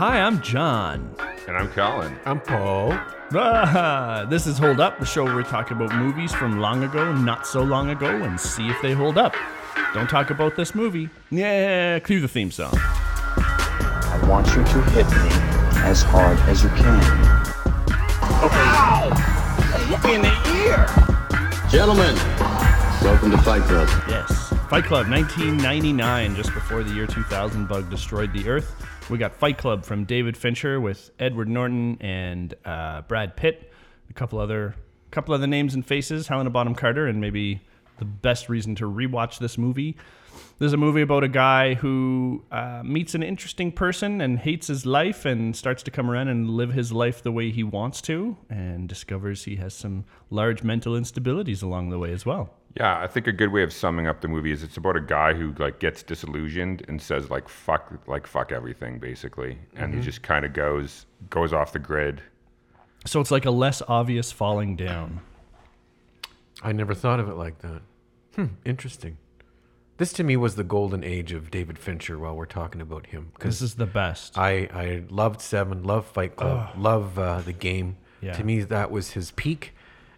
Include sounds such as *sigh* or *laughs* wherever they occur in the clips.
Hi, I'm John. And I'm Colin. I'm Paul. Ah, this is Hold Up, the show where we talk about movies from long ago, not so long ago, and see if they hold up. Don't talk about this movie. Yeah, cue the theme song. I want you to hit me as hard as you can. Okay. Ow! Look in the ear! Gentlemen, welcome to Fight Club. Yes. Fight Club 1999, just before the year 2000 bug destroyed the earth. We got Fight Club from David Fincher with Edward Norton and uh, Brad Pitt, a couple other couple other names and faces, Helena Bonham Carter, and maybe the best reason to rewatch this movie. This is a movie about a guy who uh, meets an interesting person and hates his life and starts to come around and live his life the way he wants to, and discovers he has some large mental instabilities along the way as well. Yeah, I think a good way of summing up the movie is it's about a guy who like gets disillusioned and says like fuck like fuck everything basically. And he just kind of goes goes off the grid. So it's like a less obvious falling down. I never thought of it like that. Hmm, interesting. This to me was the golden age of David Fincher while we're talking about him. This is the best. I, I loved Seven, love Fight Club, love uh, the game. Yeah. To me, that was his peak.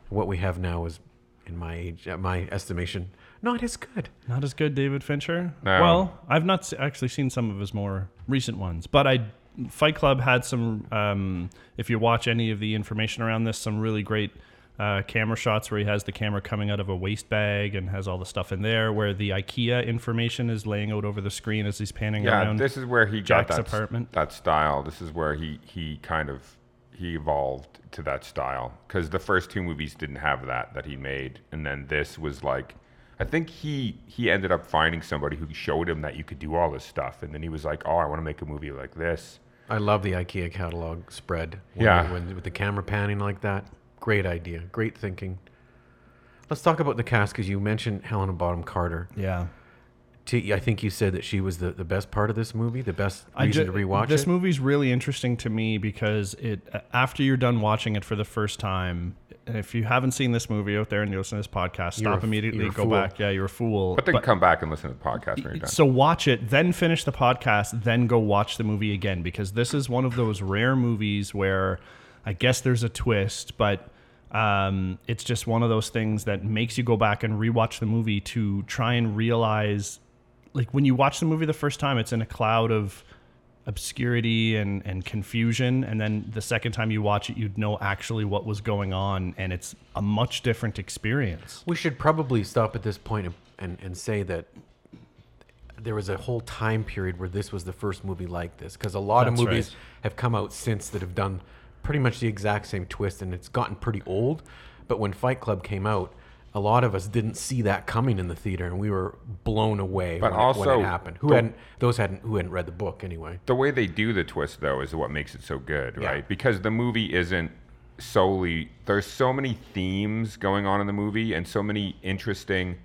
What we have now is, in my age, uh, my estimation, not as good. Not as good, David Fincher. No. Well, I've not s- actually seen some of his more recent ones, but I Fight Club had some. Um, if you watch any of the information around this, some really great uh, camera shots where he has the camera coming out of a waste bag and has all the stuff in there. Where the IKEA information is laying out over the screen as he's panning Yeah, around. this is where he Jack's got that, apartment. that style. This is where he he kind of he evolved to that style cuz the first two movies didn't have that that he made and then this was like I think he he ended up finding somebody who showed him that you could do all this stuff and then he was like, "Oh, I want to make a movie like this." I love the IKEA catalog spread. When, Yeah. When, with the camera panning like that. Great idea. Great thinking. Let's talk about the cast because you mentioned Helena Bonham Carter. yeah. T- I think you said that she was the, the best part of this movie, the best I reason ju- to rewatch this it. movie's really interesting to me because it after you're done watching it for the first time, and if you haven't seen this movie out there and you listen to this podcast, You're stop f- immediately, go fool. back. Yeah, you're a fool. But then come back and listen to the podcast when you're done. so watch it, then finish the podcast, then go watch the movie again because this is one of those rare movies where I guess there's a twist, but um, it's just one of those things that makes you go back and rewatch the movie to try and realize, like when you watch the movie the first time, it's in a cloud of obscurity and, and confusion, and then the second time you watch it, you'd know actually what was going on, and it's a much different experience. We should probably stop at this point and, and, and say that there was a whole time period where this was the first movie like this because a lot That's of movies right. have come out since that have done pretty much the exact same twist and it's gotten pretty old. But when Fight Club came out, a lot of us didn't see that coming in the theater and we were blown away But when, it, when it happened. Who the- hadn't those hadn't who hadn't read the book anyway. the way they do the twist though is what makes it so good Yeah. right because the movie isn't solely there's so many themes going on in the movie and so many interesting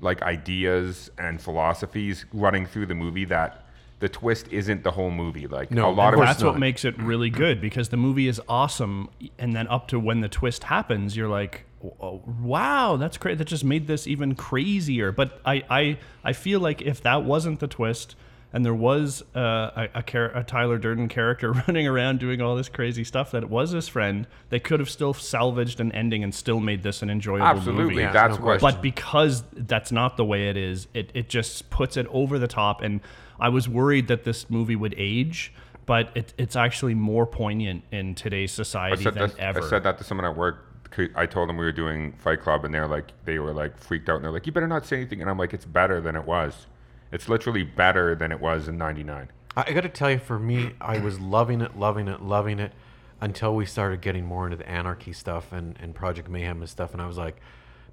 like ideas and philosophies running through the movie that the twist isn't the whole movie like No, a lot of of course that's what makes it really good because the movie is awesome and then up to when the twist happens you're like "Oh, wow that's great that just made this even crazier but i i, I feel like if that wasn't the twist and there was uh, a, a, char- a Tyler Durden character *laughs* running around doing all this crazy stuff that it was his friend, they could have still salvaged an ending and still made this an enjoyable absolutely movie. Yeah, that's no question. But because that's not the way it is, it, it just puts it over the top. And I was worried that this movie would age, but it, it's actually more poignant in today's society than that, ever. I said that to someone at work. I told them we were doing Fight Club, and they're like, they were like freaked out, and they're like, "You better not say anything." And I'm like, "It's better than it was. It's literally better than it was in '99." I, I got to tell you, for me, I was loving it, loving it, loving it until we started getting more into the anarchy stuff and, and Project Mayhem and stuff. And I was like,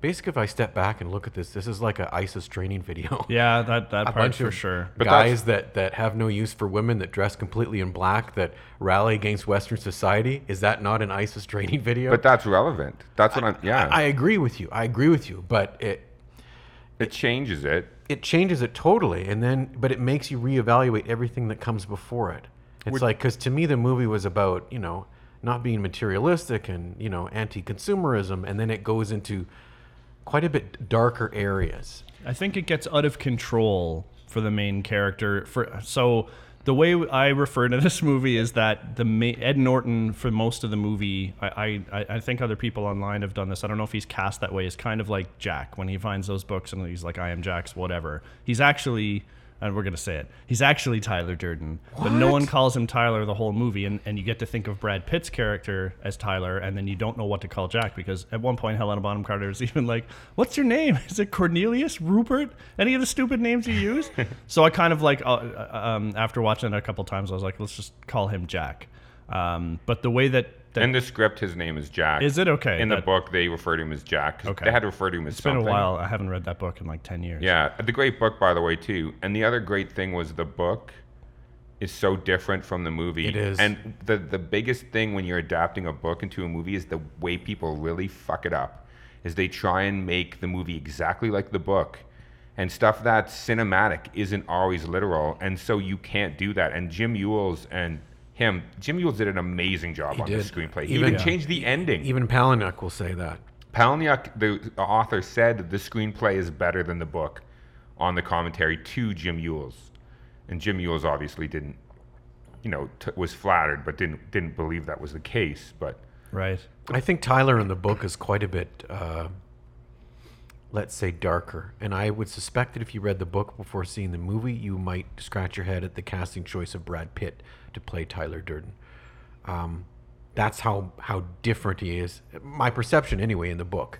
basically, if I step back and look at this, this is like a ISIS training video. *laughs* yeah, that, that a part bunch for of sure. But guys that, that have no use for women that dress completely in black that rally against Western society. Is that not an ISIS training video? But that's relevant. That's what I'm. Yeah, I agree with you. I agree with you. But it it changes it. it changes it totally, and then but it makes you reevaluate everything that comes before it. It's like because to me the movie was about you know not being materialistic and you know anti-consumerism, and then it goes into quite a bit darker areas. I think it gets out of control for the main character. For so the way I refer to *laughs* this movie is that the Ed Norton for most of the movie, I, I I think other people online have done this. I don't know if he's cast that way. Is kind of like Jack when he finds those books and he's like, I am Jack's whatever. He's actually. And we're gonna say it. He's actually Tyler Durden, but no one calls him Tyler the whole movie. And, and you get to think of Brad Pitt's character as Tyler, and then you don't know what to call Jack because at one point Helena Bonham Carter is *laughs* even like, "What's your name? Is it Cornelius, Rupert? Any of the stupid names you use?" *laughs* so I kind of like, uh, uh, um, after watching it a couple times, I was like, "Let's just call him Jack." Um, but the way that, that In the script, his name is Jack. Is it? Okay, In the book, they refer to him as Jack. Okay. They had to refer to him as it's been a while. I haven't read that book in like ten years. Yeah, the great book, by the way, too. And the other great thing was the book is so different from the movie. It is. And the the biggest thing when you're adapting a book into a movie is the way people really fuck it up. Is they try and make the movie exactly like the book. And stuff that's cinematic isn't always literal. And so you can't do that. And Jim Uhls and him, Jim Uhls did an amazing job on did. the screenplay. He Even- even Yeah. changed the ending. Even Palahniuk will say that. Palahniuk, the author, said that the screenplay is better than the book on the commentary to Jim Uhls, and Jim Uhls obviously didn't, you know, t- was flattered but didn't didn't believe that was the case. But Right. I think Tyler in the book is quite a bit, uh, let's say, darker. And I would suspect that if you read the book before seeing the movie, you might scratch your head at the casting choice of Brad Pitt to play Tyler Durden. Um, that's how how different he is. My perception, anyway, in the book.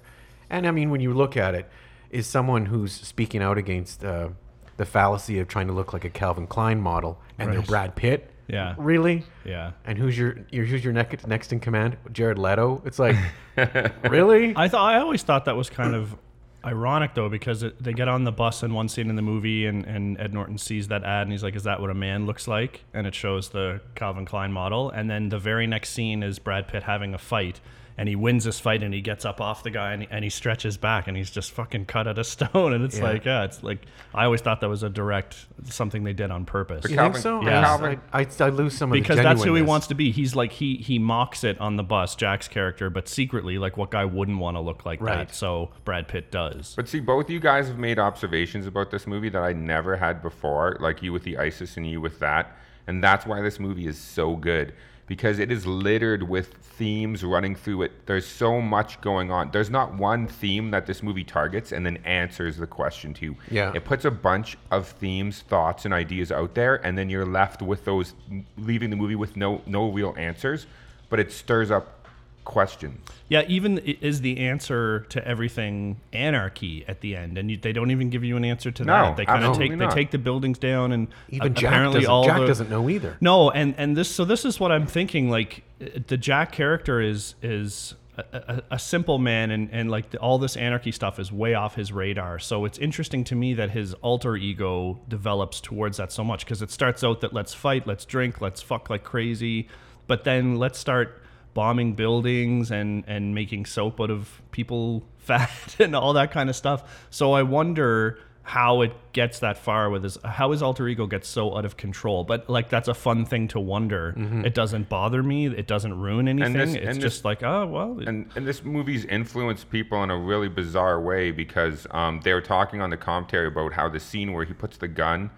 And I mean, when you look at it, is someone who's speaking out against uh, the fallacy of trying to look like a Calvin Klein model, and they're Brad Pitt. Yeah. Really? Yeah. And who's your, your who's your next next in command? Jared Leto. It's like, *laughs* really? I thought I always thought that was kind of ironic though because it, they get on the bus in one scene in the movie and, and Ed Norton sees that ad and he's like, "Is that what a man looks like?" And it shows the Calvin Klein model, and then the very next scene is Brad Pitt having a fight. And he wins this fight, and he gets up off the guy, and he, and he stretches back, and he's just fucking cut out of *laughs* stone. And it's Yeah. like, yeah, it's like I always thought that was a direct something they did on purpose. you Calvin- think so? yeah. I, I, I, I lose some of that. because the that's who he wants to be. He's like he he mocks it on the bus, Jack's character, but secretly, like what guy wouldn't want to look like Right. that? So Brad Pitt does. but see, both you guys have made observations about this movie that I never had before, like you with the ISIS and you with that, and that's why this movie is so good because it is littered with themes running through it. There's so much going on. There's not one theme that this movie targets and then answers the question to. Yeah. It puts a bunch of themes, thoughts, and ideas out there, and then you're left with those, leaving the movie with no no real answers, but it stirs up questions. Yeah, even is the answer to everything anarchy at the end, and you, they don't even give you an answer to No, that. They kind of take they take the buildings down, and Even Jack apparently doesn't. all Jack the, doesn't know either. No, and and this so this is what I'm thinking. Like uh, the Jack character is is a, a, a simple man, and and like the, all this anarchy stuff is way off his radar. So it's interesting to me that his alter ego develops towards that so much because it starts out that let's fight, let's drink, let's fuck like crazy, but then let's start bombing buildings and and making soap out of people *laughs* fat and all that kind of stuff. So I wonder how it gets that far with his how his alter ego gets so out of control. But like that's a fun thing to wonder. It doesn't bother me. It doesn't ruin anything. this- it's just this- like oh well. and and this movie's influenced people in a really bizarre way because um, they were talking on the commentary about how the scene where he puts the gun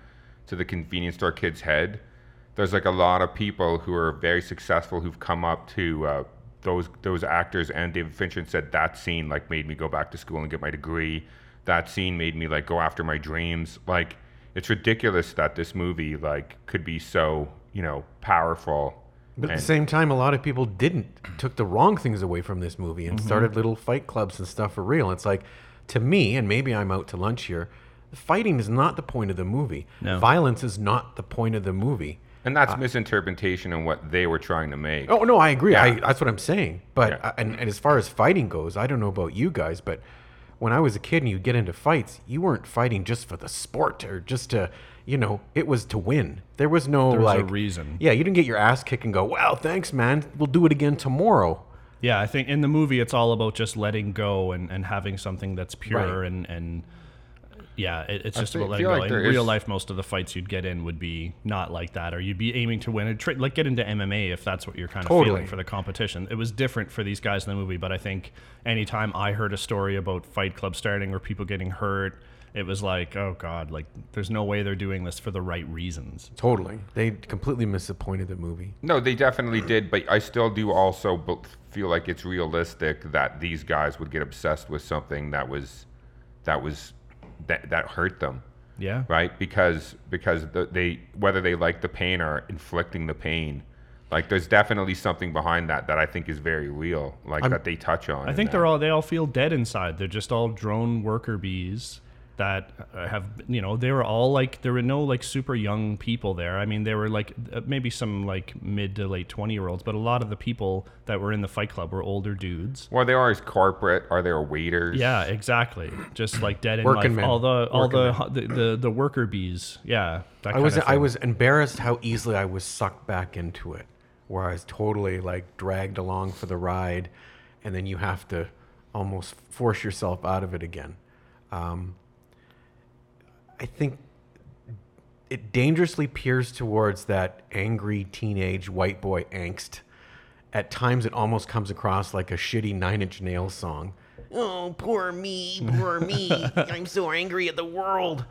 to the convenience store kid's head. There's like a lot of people who are very successful who've come up to uh, those those actors and David Fincher said that scene like made me go back to school and get my degree. That scene made me like go after my dreams. Like it's ridiculous that this movie like could be so you know powerful. But at the same time, a lot of people didn't took the wrong things away from this movie Mm-hmm. and started little fight clubs and stuff for real. It's like, to me, and maybe I'm out to lunch here. Fighting is not the point of the movie. No. Violence is not the point of the movie. And that's misinterpretation of what they were trying to make. Oh no, I agree. I, that's what I'm saying. But Yeah. uh, and, and as far as fighting goes, I don't know about you guys, but when I was a kid and you get into fights, you weren't fighting just for the sport or just to, you know, it was to win. There was no There was a like reason. Yeah, you didn't get your ass kicked and go, "Wow, thanks, man. We'll do it again tomorrow." Yeah, I think in the movie it's all about just letting go and, and having something that's pure Right. and and yeah, it, it's just feel- about letting go. like in real is- life, most of the fights you'd get in would be not like that, or you'd be aiming to win. A tra- like get into MMA if that's what you're kind of Totally. feeling for the competition. It was different for these guys in the movie, but I think anytime I heard a story about Fight Club starting or people getting hurt it was like, oh god, like there's no way they're doing this for the right reasons. Totally. They completely disappointed the movie. No, they definitely did, but I still do also feel like it's realistic that these guys would get obsessed with something that was that was that, that hurt them, Yeah. right? Because because the, they whether they like the pain or inflicting the pain, like there's definitely something behind that that I think is very real, like that they touch on. I think they're all they all feel dead inside. They're just all drone worker bees that uh, have you know they were all like there were no like super young people there. I mean, there were like uh, maybe some like mid to late twenty year olds, but a lot of the people that were in the Fight Club were older dudes. Well, they are as corporate. Are they waiters? Yeah, exactly. Just like dead in life. men. All the all the, the the the worker bees. Yeah, that I was I was embarrassed how easily I was sucked back into it, where I was totally like dragged along for the ride, and then you have to almost force yourself out of it again. Um, I think it dangerously peers towards that angry teenage white boy angst. At times, it almost comes across like a shitty Nine Inch Nails song. Oh, poor me, poor me. *laughs* I'm so angry at the world.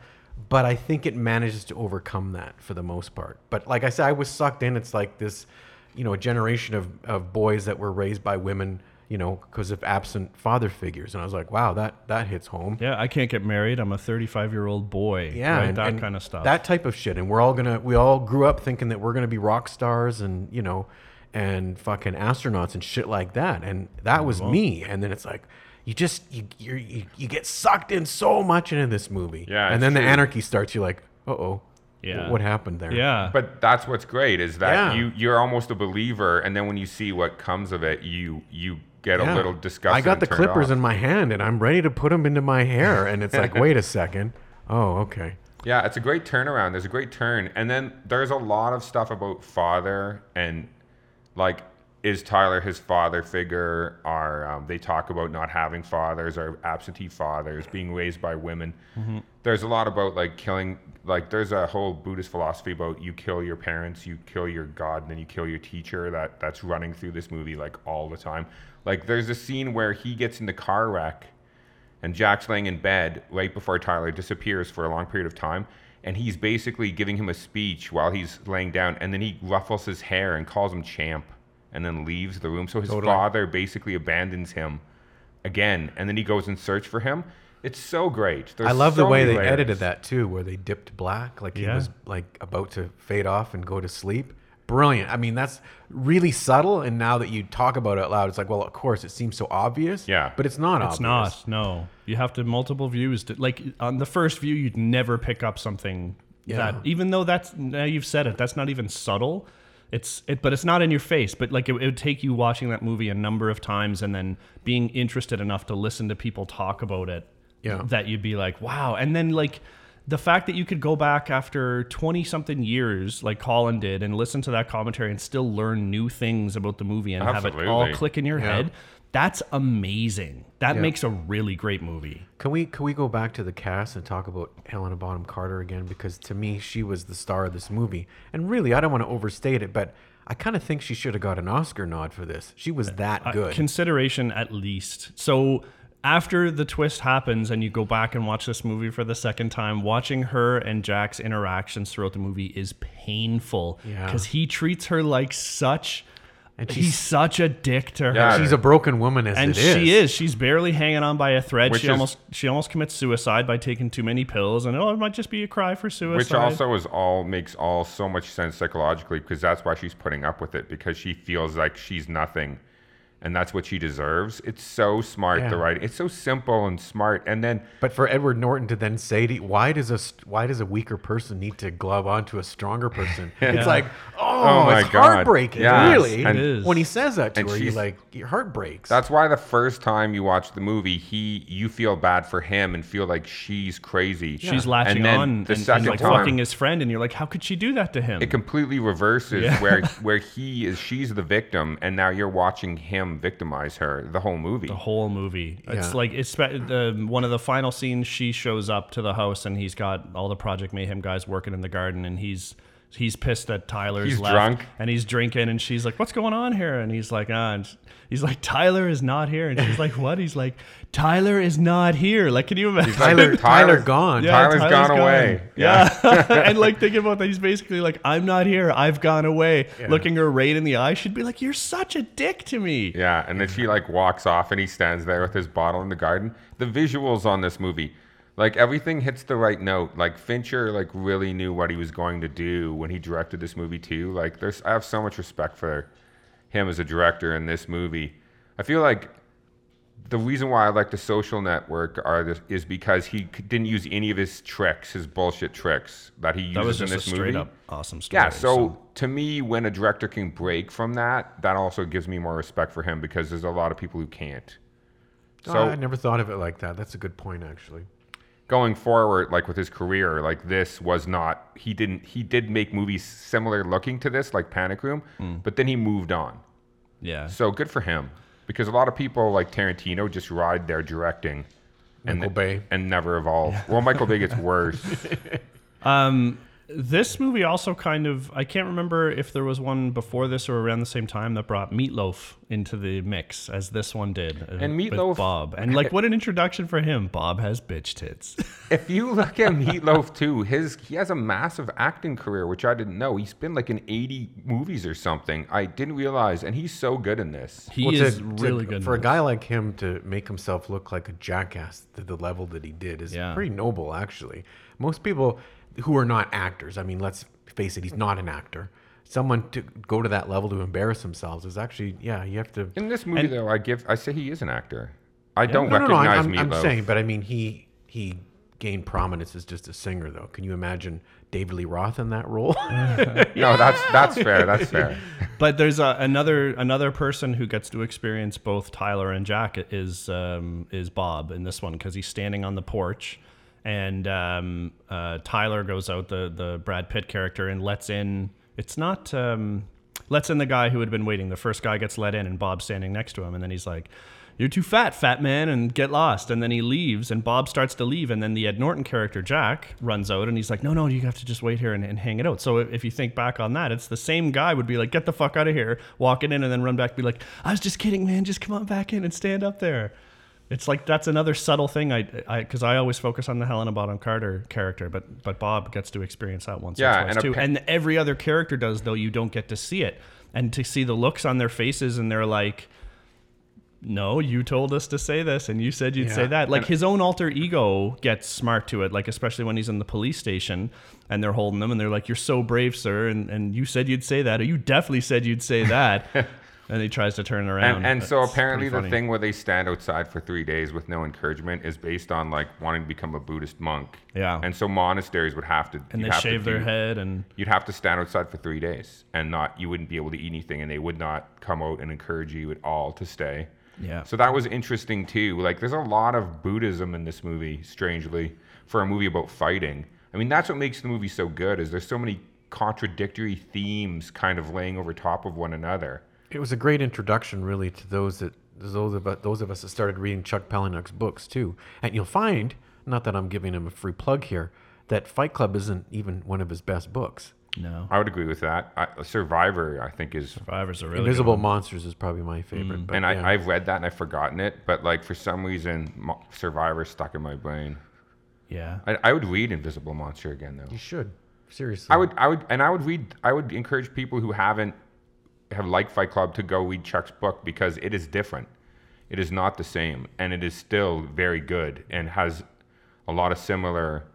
But I think it manages to overcome that for the most part. But like I said, I was sucked in. It's like this, you know, a generation of, of boys that were raised by women, you know, because of absent father figures. And I was like, wow, that, that hits home. yeah, I can't get married. I'm a 35 year old boy. Yeah, right? and- that and kind of stuff. That type of shit. And we're all gonna we all grew up thinking that we're gonna be rock stars and you know and fucking astronauts and shit like that. And that was me. And then it's like you just you you're, you you get sucked in so much into this movie. Yeah, And it's then the anarchy starts. You're like, uh oh. Yeah. What happened there? yeah, But that's what's great is that Yeah. you you're almost a believer, and then when you see what comes of it, you you get Yeah. a little disgusted. I got the clippers off. in my hand and I'm ready to put them into my hair. And it's like, wait a *laughs* second. Oh, okay. Yeah, it's a great turnaround. There's a great turn, and then there's a lot of stuff about father and like is Tyler his father figure? Are um, they talk about not having fathers or absentee fathers being raised by women? There's a lot about like killing. Like there's a whole Buddhist philosophy about you kill your parents, you kill your God, and then you kill your teacher. That that's running through this movie like all the time. Like there's a scene where he gets in the car wreck and Jack's laying in bed right before Tyler disappears for a long period of time. And he's basically giving him a speech while he's laying down. And then he ruffles his hair and calls him champ and then leaves the room. So his Totally. father basically abandons him again. And then he goes in search for him. It's so great. There's I love the way they layers. edited that too, where they dipped black, like he was like about to fade off and go to sleep. Brilliant. I mean, that's really subtle. And now that you talk about it out loud, it's like, well, of course, it seems so obvious. Yeah. but it's not. It's obvious. not. No, you have to multiple views. To, like on the first view, you'd never pick up something Yeah. that, even though that's now you've said it, that's not even subtle. It's it, but it's not in your face. But like it, it would take you watching that movie a number of times and then being interested enough to listen to people talk about it. Yeah. that you'd be like, wow. And then like the fact that you could go back after 20 something years like Colin did and listen to that commentary and still learn new things about the movie and have it all click in your Yeah. head. That's amazing. That Yeah. makes a really great movie. Can we can we go back to the cast and talk about Helena Bonham Carter again? Because to me, she was the star of this movie. And really, I don't want to overstate it, but I kind of think she should have got an Oscar nod for this. She was uh, that uh, good. Consideration at least. So after the twist happens and you go back and watch this movie for the second time, watching her and Jack's interactions throughout the movie is painful Yeah. because he treats her like such. And he's she's- such a dick to her. Yeah. She's a broken woman as and it is. she is. She's barely hanging on by a thread. Which she is- almost she almost commits suicide by taking too many pills, and oh, it might just be a cry for suicide. Which also is all makes all so much sense psychologically because that's why she's putting up with it because she feels like she's nothing, and that's what she deserves. It's so smart Yeah. the writing. It's so simple and smart. And then But for Edward Norton to then say, to, "Why does a why does a weaker person need to glove onto a stronger person?" *laughs* It's like, oh, Oh my it's God. heartbreaking. Yes. Really, And- It is. when he says that to and her, you like your heart breaks. that's why the first time you watch the movie, he you feel bad for him and feel like she's crazy. she's latching and then on and, the and, second like time, fucking his friend, and you're like, how could she do that to him? it completely reverses Yeah. where *laughs* where he is she's the victim and now you're watching him victimize her the whole movie. the whole movie. It's Yeah. like it's spe- the one of the final scenes. She shows up to the house, and he's got all the Project Mayhem guys working in the garden, and he's he's pissed that Tyler's He's left, drunk. and he's drinking, and she's like, "What's going on here?" And he's like, "Ah," and he's like, "Tyler is not here," and she's like, "What?" He's like, "Tyler is not here." Like, can you imagine? *laughs* Tyler, Tyler gone. Yeah, Tyler's gone away. Yeah. *laughs* and like thinking about that, he's basically like, I'm not here. I've gone away. Looking her right in the eye, she'd be like, You're such a dick to me. Yeah, and then she like walks off and he stands there with his bottle in the garden. The visuals on this movie, like everything hits the right note. Like Fincher like really knew what he was going to do when he directed this movie too. Like there's I have so much respect for him as a director in this movie. I feel like the reason why I like the social network are this, is because he didn't use any of his tricks, his bullshit tricks that he uses That was in just a this straight movie. up awesome story. Yeah, so, to me, when a director can break from that, that also gives me more respect for him because there's a lot of people who can't. Oh, So I never thought of it like that. That's a good point, actually. Going forward, like with his career, like this was not he didn't he did make movies similar looking to this, like Panic Room, Hmm. but then he moved on. yeah. So good for him because a lot of people like Tarantino just ride their directing and Michael Bay. and never evolve. Well, Michael Bay gets *laughs* worse. This movie also kind of I can't remember if there was one before this or around the same time that brought Meatloaf into the mix as this one did. uh, And with Meatloaf- Bob. And *laughs* like what an introduction for him. Bob has bitch tits. *laughs* if you look at Meatloaf too, his he has a massive acting career, which I didn't know. He's been like in 80 movies or something. I didn't realize, and he's so good in this. He Well, is to- to- really good. For a guy like him to make himself look like a jackass to the level that he did is Yeah. pretty noble, actually. Most people who are not actors, I mean, let's face it, he's not an actor. Someone to go to that level to embarrass themselves is actually, yeah, you have to. In this movie, And- though, I give I say he is an actor. I don't No, no, no. recognize I'm, I'm, Meatloaf. I'm saying, but I mean, he he gained prominence as just a singer, though. Can you imagine David Lee Roth in that role? *laughs* *laughs* No, that's that's fair. That's fair. *laughs* But there's a, another another person who gets to experience both Tyler and Jack is um, is Bob in this one because he's standing on the porch, and um, uh, Tyler goes out the the Brad Pitt character and lets in. It's not um, lets in the guy who had been waiting. The first guy gets let in, and Bob's standing next to him, and then he's like. You're too fat, fat man, and get lost. And then he leaves, and Bob starts to leave. And then the Ed Norton character, Jack, runs out, and he's like, No, no, you have to just wait here and, and hang it out. So if you think back on that, it's the same guy would be like, Get the fuck out of here, walk it in, and then run back, be like, I was just kidding, man. Just come on back in and stand up there. It's like that's another subtle thing. I, I, because I always focus on the Helena Bonham Carter character, but but Bob gets to experience that once Yeah, or twice and too. appa- and every other character does, though you don't get to see it, and to see the looks on their faces, and they're like, no, you told us to say this and you said you'd say that. Like his own alter ego gets smart to it, like especially when he's in the police station and they're holding them, and they're like, You're so brave, sir, and, and you said you'd say that, or you definitely said you'd say that. *laughs* and he tries to turn around. And, and so apparently the thing where they stand outside for three days with no encouragement is based on like wanting to become a Buddhist monk. Yeah. And so monasteries would have to and they have to shave their do- head and You'd have to stand outside for three days and not you wouldn't be able to eat anything and they would not come out and encourage you at all to stay. Yeah. So that was interesting too. Like there's a lot of Buddhism in this movie, strangely, for a movie about fighting. I mean, that's what makes the movie so good is there's so many contradictory themes kind of laying over top of one another. It was a great introduction, really, to those that those of us, those of us that started reading Chuck Palahniuk's books too. And you'll find, not that I'm giving him a free plug here, that Fight Club isn't even one of his best books. no. I would agree with that. I, Survivor, I think, is Survivors are really Invisible good. Monsters is probably my favorite. Mm. but and yeah. I, I've read that and I've forgotten it, but like for some reason, Mo- Survivor stuck in my brain. Yeah. I, I would read Invisible Monster again though. you should seriously. I would, I would, and I would read. I would encourage people who haven't have liked Fight Club to go read Chuck's book because it is different. It is not the same, and it is still very good and has a lot of similar,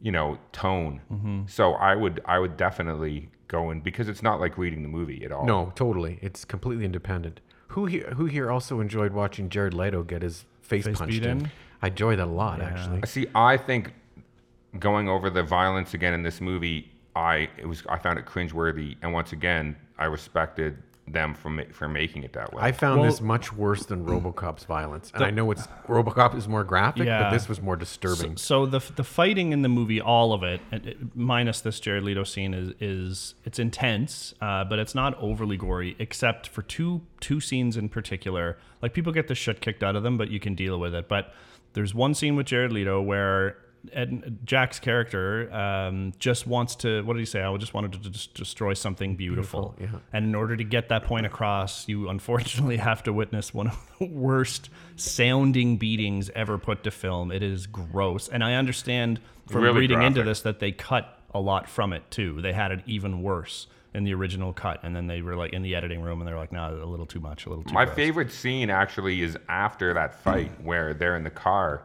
you know, tone. Mm-hmm. So I would, I would definitely go in because it's not like reading the movie at all. No, totally. It's completely independent. Who here, who here also enjoyed watching Jared Leto get his face, Face punched in? in? I enjoy that a lot, actually. See, I think going over the violence again in this movie, I it was I found it cringeworthy, and once again, I respected them for ma- for making it that way. I found Well- this much worse than RoboCop's violence, and I know it's RoboCop is more graphic, Yeah. but this was more disturbing. So the the fighting in the movie, all of it, and it- minus this Jared Leto scene, is is it's intense, uh, but it's not overly gory, except for two two scenes in particular. Like people get the shit kicked out of them, but you can deal with it. But there's one scene with Jared Leto where Ed, Jack's character um, just wants to. What did he say? I just wanted to just destroy something beautiful. Beautiful, yeah. And in order to get that point across, you unfortunately *laughs* have to witness one of the worst sounding beatings ever put to film. It is gross, and I understand from Really reading into this that they cut a lot from it too. They had it even worse in the original cut, and then they were like in the editing room, and they're like, "No, a little too much, a little too." My gross." favorite scene actually is after that fight where they're in the car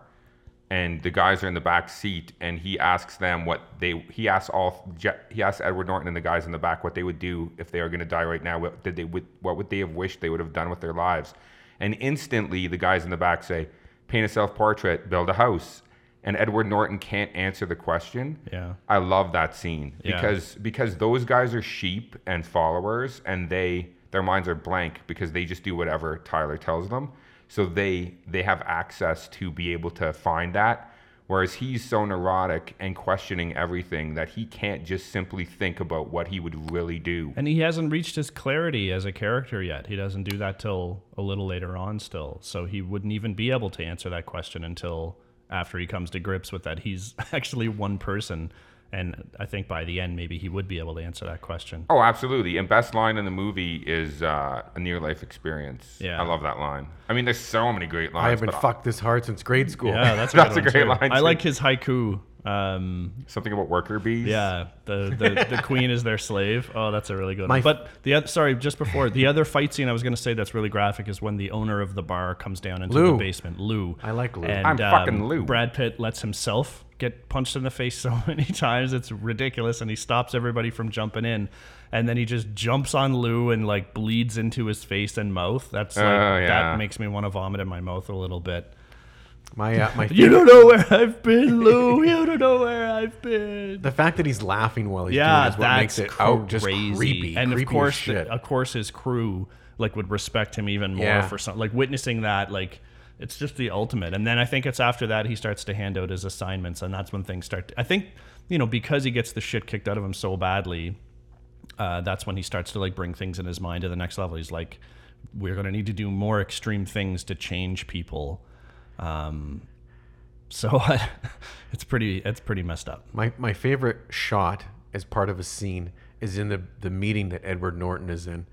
and the guys are in the back seat and he asks them what they he asks all he asks Edward Norton and the guys in the back what they would do if they are going to die right now what did they would what would they have wished they would have done with their lives and instantly the guys in the back say paint a self-portrait build a house and Edward Norton can't answer the question Yeah. I love that scene Yeah. because because those guys are sheep and followers and they their minds are blank because they just do whatever Tyler tells them. So they they have access to be able to find that whereas he's so neurotic and questioning everything that he can't just simply think about what he would really do. And he hasn't reached his clarity as a character yet. He doesn't do that till a little later on still. So he wouldn't even be able to answer that question until after he comes to grips with that he's *laughs* actually one person. And I think by the end, maybe he would be able to answer that question. Oh, absolutely. And best line in the movie is uh, a near life experience. Yeah. I love that line. I mean, there's so many great lines. I have been but fucked this hard since grade school. Yeah, that's *laughs* a, That's a great too. line, I too. like his haiku. Um, Something about worker bees. yeah, the, the the queen is their slave. Oh, that's a really good My one. But the other, sorry, just before the other fight scene, I was going to say that's really graphic is when the owner of the bar comes down into Lou. the basement. Lou. I like Lou. And, I'm fucking um, Lou. Brad Pitt lets himself get punched in the face so *laughs* many times it's ridiculous, and he stops everybody from jumping in. And then he just jumps on Lou and like bleeds into his face and mouth. That's like Oh, yeah. that makes me want to vomit in my mouth a little bit. My uh, my *laughs* You don't know where I've been, Lou. *laughs* You don't know where I've been. the fact that he's laughing while he's yeah, doing it is what makes it out just creepy. And creepy of course, shit. the- of course, his crew like would respect him even more Yeah. for something like witnessing that. Like, it's just the ultimate. And then I think it's after that he starts to hand out his assignments, and that's when things start. I think you know because he gets the shit kicked out of him so badly. Uh, that's when he starts to like bring things in his mind to the next level. He's like, we're gonna need to do more extreme things to change people. Um, so *laughs* it's pretty it's pretty messed up. My my favorite shot as part of a scene is in the the meeting that Edward Norton is in.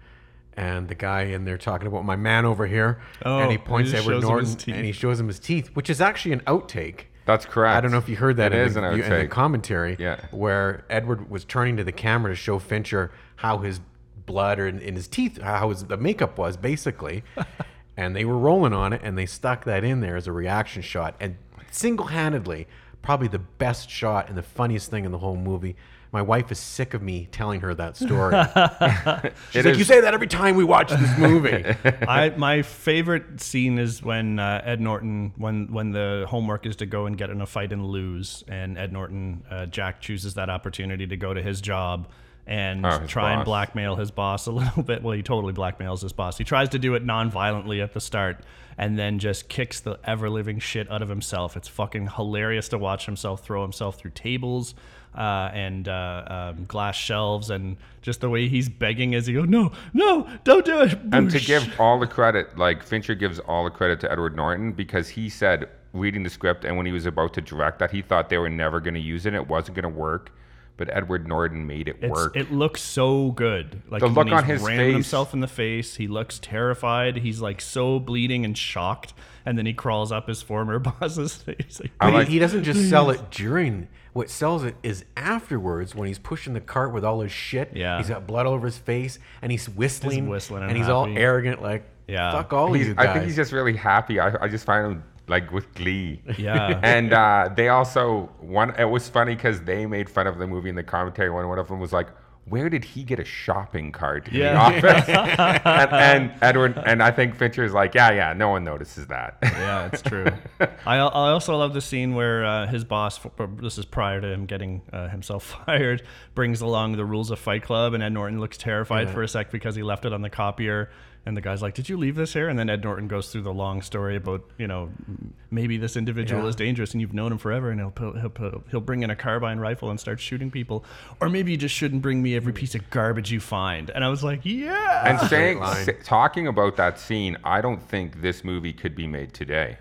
And the guy in there talking about my man over here, Oh, and he points he Edward shows him his Norton and he shows him his teeth, which is actually an outtake. That's correct. I don't know if you heard that It in, is the, an you- in the commentary, Yeah. where Edward was turning to the camera to show Fincher how his blood or in, in his teeth, how his the makeup was basically, *laughs* and they were rolling on it, and they stuck that in there as a reaction shot, and single-handedly, probably the best shot and the funniest thing in the whole movie. My wife is sick of me telling her that story. *laughs* *laughs* She's like, is- "You say that every time we watch this movie." *laughs* I my favorite scene is when uh, Ed Norton when when the homework is to go and get in a fight and lose, and Ed Norton uh, Jack chooses that opportunity to go to his job and Oh, his try and blackmail his boss a little bit. Well, he totally blackmails his boss. He tries to do it non-violently at the start, and then just kicks the ever living shit out of himself. It's fucking hilarious to watch himself throw himself through tables. Uh, and uh, um, glass shelves, and just the way he's begging as he goes, no, no, don't do it. And to give all the credit, like Fincher gives all the credit to Edward Norton because he said reading the script and when he was about to direct that he thought they were never going to use it, it wasn't going to work. But Edward Norton made it It's, work. It looks so good. Like The look he's on his face. himself in the face. He looks terrified. He's like so bleeding and shocked, and then he crawls up his former *laughs* boss's face. Like, But he- like- he doesn't just sell it during. What sells it is afterwards when he's pushing the cart with all his shit. Yeah. He's got blood all over his face and he's whistling. whistling and and he's all arrogant, like, Yeah. fuck all of He's- you guys. I think he's just really happy. I, I just find him like with glee. Yeah. *laughs* and uh, they also one. It was funny because they made fun of the movie in the commentary. One one of them was like, "Where did he get a shopping cart in Yeah. the office?" *laughs* and, and Edward and I think Fincher is like, "Yeah, yeah, no one notices that." yeah, it's true. *laughs* I, I also love the scene where uh, his boss, this is prior to him getting uh, himself *laughs* fired, brings along the rules of Fight Club, and Ed Norton looks terrified Yeah. for a sec because he left it on the copier. And the guy's like, "Did you leave this here?" And then Ed Norton goes through the long story about, you know, maybe this individual Yeah. is dangerous and you've known him forever, and he'll he'll he'll bring in a carbine rifle and start shooting people, or maybe you just shouldn't bring me every piece of garbage you find. And I was like, "Yeah." and *laughs* saying, talking about that scene, I don't think this movie could be made today.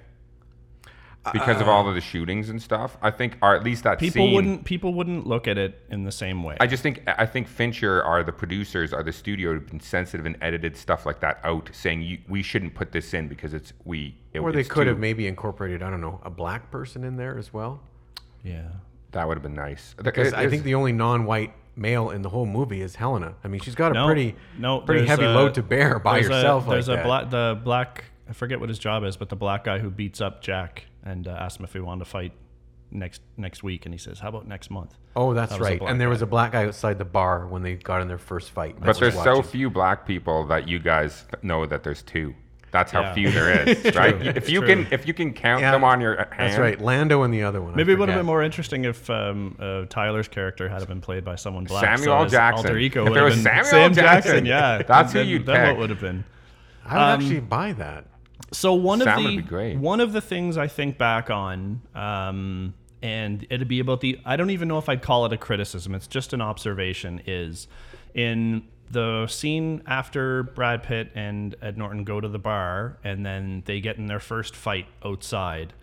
Because of all of the shootings and stuff. I think, or at least that People scene. wouldn't people wouldn't look at it in the same way. I just think I think Fincher are the producers, are the studio have been sensitive and edited stuff like that out, saying you, we shouldn't put this in because it's we. It, Or they it's could too- have maybe incorporated, I don't know, a black person in there as well. yeah. That would have been nice. Because It I think the only non-white male in the whole movie is Helena. I mean, she's got a No, pretty, no, pretty heavy a- load to bear by there's herself A, there's like a that. black the black I forget what his job is, but the black guy who beats up Jack and uh, asked him if he wanted to fight next next week, and he says, "How about next month?" oh, that's That right. And there was a black guy outside the bar when they got in their first fight. I but was there's so few black people that you guys know that there's two. That's how Yeah. few there *laughs* is, right? if you true. can if you can count Yeah, them on your hand, That's right. Lando and the other one. Maybe it would have been more interesting if um, uh, Tyler's character had been played by someone black. Samuel his Jackson. Alter ego If would it was Samuel Sam Jackson, Jackson. Yeah, that's who you'd then what would have been. I would actually buy that. So one of the one of the things I think back on, um, and it'd be about the I don't even know if I'd call it a criticism. It's just an observation. Is in the scene after Brad Pitt and Ed Norton go to the bar, and then they get in their first fight outside,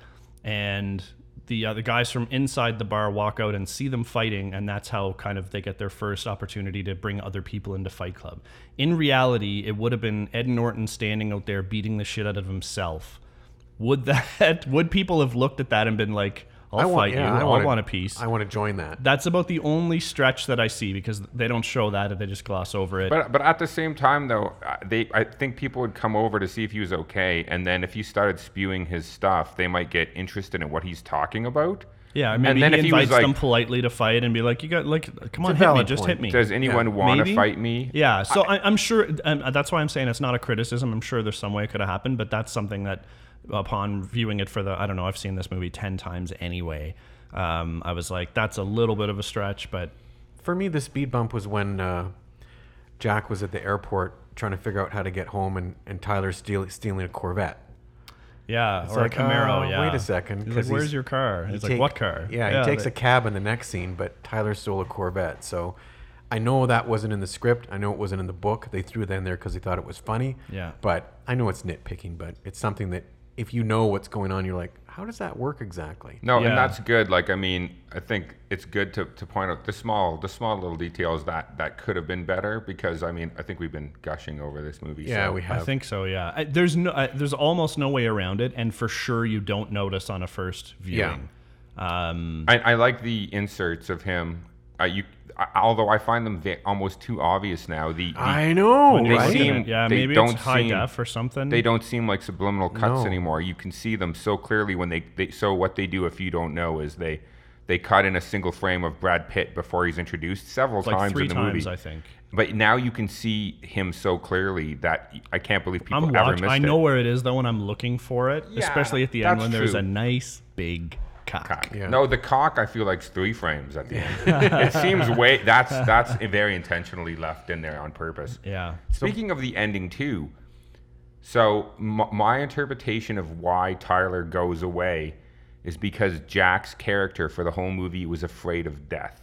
and the uh, the guys from inside the bar walk out and see them fighting, and that's how kind of they get their first opportunity to bring other people into Fight Club. In reality, it would have been Ed Norton standing out there beating the shit out of himself. Would that *laughs* would people have looked at that and been like, "I'll fight you. I wanna- want a piece." I want to join that. that's about the only stretch that I see because they don't show that; they just gloss over it. But but at the same time though, they I think people would come over to see if he was okay, and then if he started spewing his stuff, they might get interested in what he's talking about. yeah, maybe then he if he was invites like- them politely to fight and be like, "You got like, come on, a hit me, valid just point. hit me." Does anyone want to fight me? Yeah, so I, I'm sure um, that's why I'm saying it's not a criticism. I'm sure there's some way it could have happened, but that's something that, upon viewing it for the, I don't know, I've seen this movie ten times anyway. Um, I was like, that's a little bit of a stretch, but For me, the speed bump was when uh, Jack was at the airport trying to figure out how to get home, and, and Tyler's steal, stealing a Corvette. yeah, It's or like, a Camaro. uh, yeah. wait a second, He's like, where's your car? He's like, take- what car? Yeah, he takes they- a cab in the next scene, but Tyler stole a Corvette. So I know that wasn't in the script. I know it wasn't in the book. They threw that in there because they thought it was funny. Yeah. But I know it's nitpicking, but it's something that if you know what's going on, you're like, how does that work exactly? No, Yeah. and that's good. Like I mean, I think it's good to, to point out the small the small little details that that could have been better because I mean I think we've been gushing over this movie. Yeah, so. we I think so. Yeah, I, there's no, I, there's almost no way around it, and for sure you don't notice on a first viewing. Um, I, I like the inserts of him. Uh, you, I, although I find them ve- almost too obvious now. The, the I know, they right? seem- yeah, they maybe don't it's high seem- def or something. they don't seem like subliminal cuts No. anymore. You can see them so clearly when they, they. So what they do, if you don't know, is they they cut in a single frame of Brad Pitt before he's introduced several like times three in the times, movie. I think. But now you can see him so clearly that I can't believe people I'm ever watch- missed I it. know where it is though when I'm looking for it, Yeah, especially at the end that's when there's a nice big cock. Cock. Yeah. No, the cock I feel like is three frames at the end. *laughs* it seems way that's that's very intentionally left in there on purpose. Yeah. Speaking of the ending too, so m- my interpretation of why Tyler goes away is because Jack's character for the whole movie was afraid of death.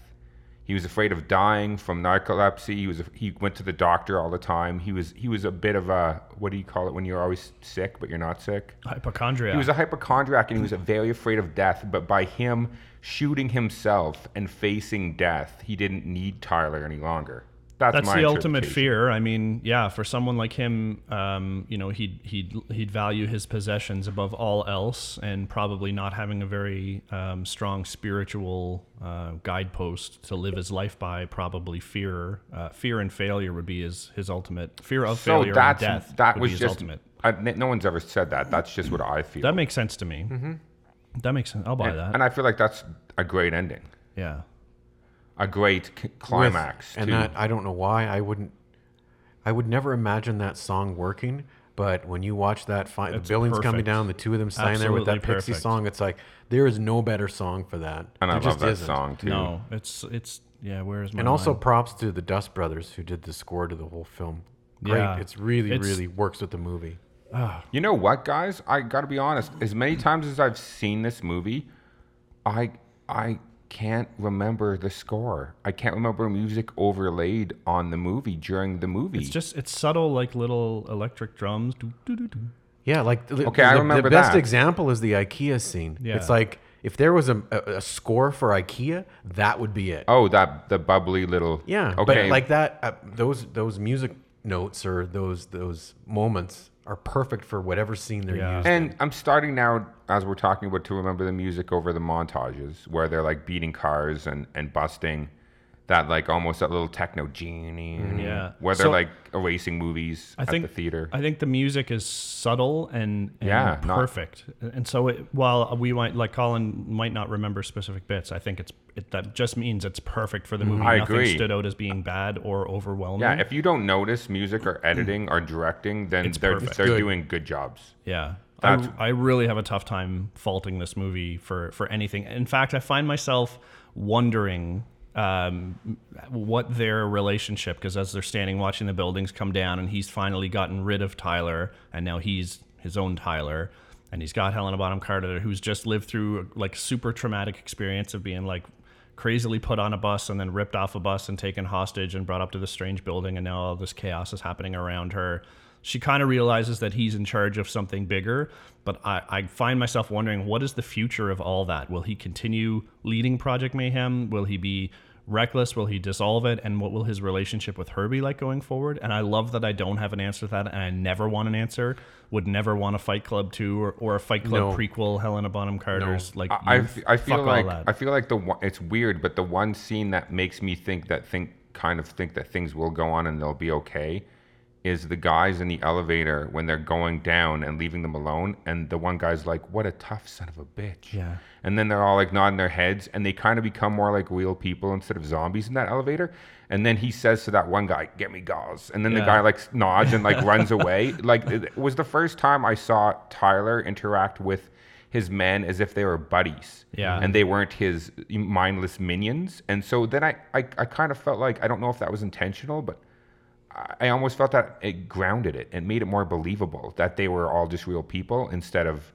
He was afraid of dying from narcolepsy. He was he went to the doctor all the time. He was he was a bit of a what do you call it when you're always sick but you're not sick? Hypochondria. He was a hypochondriac and he was very afraid of death. But by him shooting himself and facing death, he didn't need Tyler any longer. That's, That's the ultimate fear. I mean, yeah, for someone like him, um, you know, he'd he'd he'd value his possessions above all else, and probably not having a very um, strong spiritual uh, guidepost to live his life by. Probably fear, uh, fear and failure would be his his ultimate fear of So failure and that's death. that would was be his just ultimate. I, no one's ever said that. That's just what I feel. That makes sense to me. That makes sense. I'll buy and, that. and I feel like that's a great ending, yeah. A great c- With- climax. and that I don't know why I wouldn't. I would never imagine that song working. But when you watch that, fi- the It's buildings coming down, the two of them standing there with that Absolutely Pixie perfect. song, it's like there is no better song for that. and I There love just that isn't. song too. No, it's it's yeah. Where's my And also props to the Dust Brothers who did the score to the whole film. Great. Yeah. It's really, It's- really works with the movie. Ah. You know what, guys? I got to be honest. As many times as I've seen this movie, I I can't remember the score. I can't remember music overlaid on the movie during the movie. It's just it's subtle, like little electric drums. Doo, doo, doo, doo. Yeah, like the, Okay, I the, remember the best that. example is the IKEA scene. Yeah. It's like if there was a, a, a score for IKEA, that would be it. Oh, that the bubbly little. Yeah, Okay. but like that, uh, those those music notes or those those moments are perfect for whatever scene they're Yeah. using. And I'm starting now, as we're talking about, to remember the music over the montages where they're like beating cars and, and busting that like almost that little techno genie. Yeah. Where they're So- like erasing movies I at think the theater. I think the music is subtle and, and Yeah, not- perfect, and so it, while we might like Colin might not remember specific bits, I think it's it, that just means it's perfect for the movie. Mm-hmm. I Nothing agree. stood out as being bad or overwhelming. yeah, if you don't notice music or editing or directing, then It's they're perfect. they're Good. doing good jobs. Yeah. That's- I, I really have a tough time faulting this movie for, for anything. In fact, I find myself wondering um, what their relationship, because as they're standing watching the buildings come down and he's finally gotten rid of Tyler and now he's his own Tyler and he's got Helena Bonham Carter who's just lived through like super traumatic experience of being like crazily put on a bus and then ripped off a bus and taken hostage and brought up to this strange building and now all this chaos is happening around her she kind of realizes that he's in charge of something bigger but I, I find myself wondering what is the future of all that? Will he continue leading project mayhem? Will he be reckless? Will he dissolve it? And what will his relationship with her be like going forward? And i love that i don't have an answer to that and i never want an answer. Would never want a fight club 2 or, or a fight club No. prequel helena bonham carter's like I, feel like. I feel like the one, it's weird, but the one scene that makes me think that think kind of think that things will go on and they'll be okay is the guys in the elevator when they're going down and leaving them alone, and the one guy's like, "What a tough son of a bitch." Yeah. And then they're all like nodding their heads, and they kind of become more like real people instead of zombies in that elevator. And then he says to that one guy, "Get me gauze," and then the guy like nods and like *laughs* runs away. Like it was the first time I saw Tyler interact with his men as if they were buddies. Yeah. And they weren't his mindless minions. And so then I, I, I kind of felt like I don't know if that was intentional, but I- I almost felt that it grounded it and made it more believable that they were all just real people instead of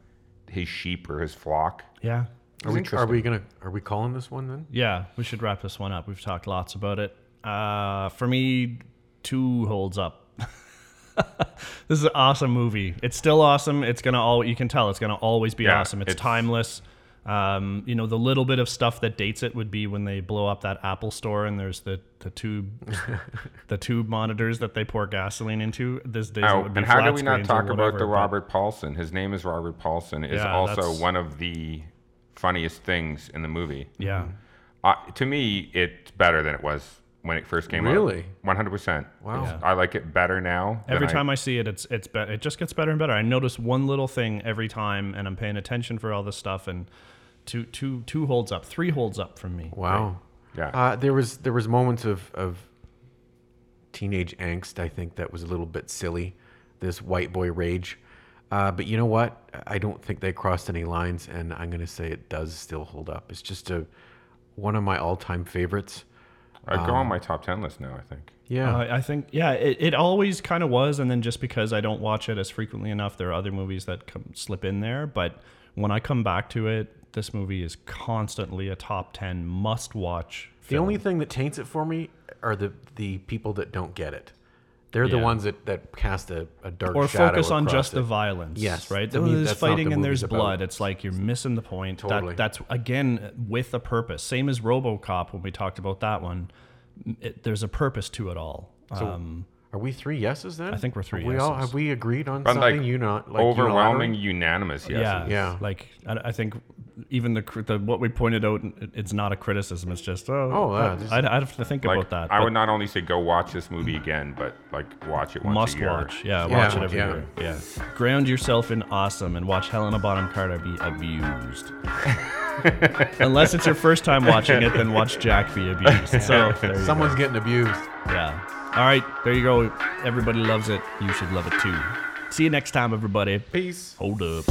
his sheep or his flock. yeah Are we, are we gonna are we calling this one then? Yeah, we should wrap this one up. We've talked lots about it. Uh, for me, two holds up. *laughs* this is an awesome movie. It's still awesome. It's gonna all you can tell. It's gonna always be Yeah, awesome. It's, it's- timeless. Um, you know, the little bit of stuff that dates it would be when they blow up that Apple store and there's the the tube *laughs* the tube monitors that they pour gasoline into. This day, it Oh, and how do we not screens or talk about whatever, the but- Robert Paulson? His name is Robert Paulson. Is Yeah, also one of the funniest things in the movie. Yeah, Uh, to me, it's better than it was when it first came out. Really? One hundred percent. Wow. Yeah. I like it better now. than Every I- time I see it, it's it's be- it just gets better and better. I notice one little thing every time, and I'm paying attention for all this stuff. And two two two holds up, three holds up from me. Wow. Yeah. Uh, there was there was moments of of teenage angst. I think that was a little bit silly. This white boy rage. Uh, but you know what? I don't think they crossed any lines, and I'm gonna say it does still hold up. It's just a one of my all time favorites. I'd go on my top ten list now. I think. Yeah. Uh, I think yeah, it, it always kind of was, and then just because I don't watch it as frequently enough, there are other movies that come, slip in there. But when I come back to it, this movie is constantly a top ten must watch. the only thing that taints it for me are the the people that don't get it. They're the Yeah. ones that, that cast a, a dark or shadow focus on across just it. the violence. Yes, right. to me, there's that's not fighting the and there's movie's about. blood. It's like you're missing the point. Totally. That, that's again with a purpose. Same as RoboCop when we talked about that one. It, there's a purpose to it all. um, Are we three yeses then? I think we're three Have we all yeses. have we agreed on But something? like, you not like overwhelming, unilaterally? unanimous. Yes. yeah, Yeah. Like I, I think even the, the what we pointed out, it's not a criticism. It's just oh, Oh, yeah, I- this- I'd, I'd have to think Like, about that. I but would not only say go watch this movie again, but like watch it once must a year. watch. Yeah, Yeah, watch it every yeah. year. Yeah, ground yourself in awesome and watch Helena Bonham Carter be abused. *laughs* Unless it's your first time watching it, then watch Jack be abused. So there you Someone's getting abused. Yeah. All right, there you go. Everybody loves it. You should love it too. See you next time, everybody. Peace. Hold up.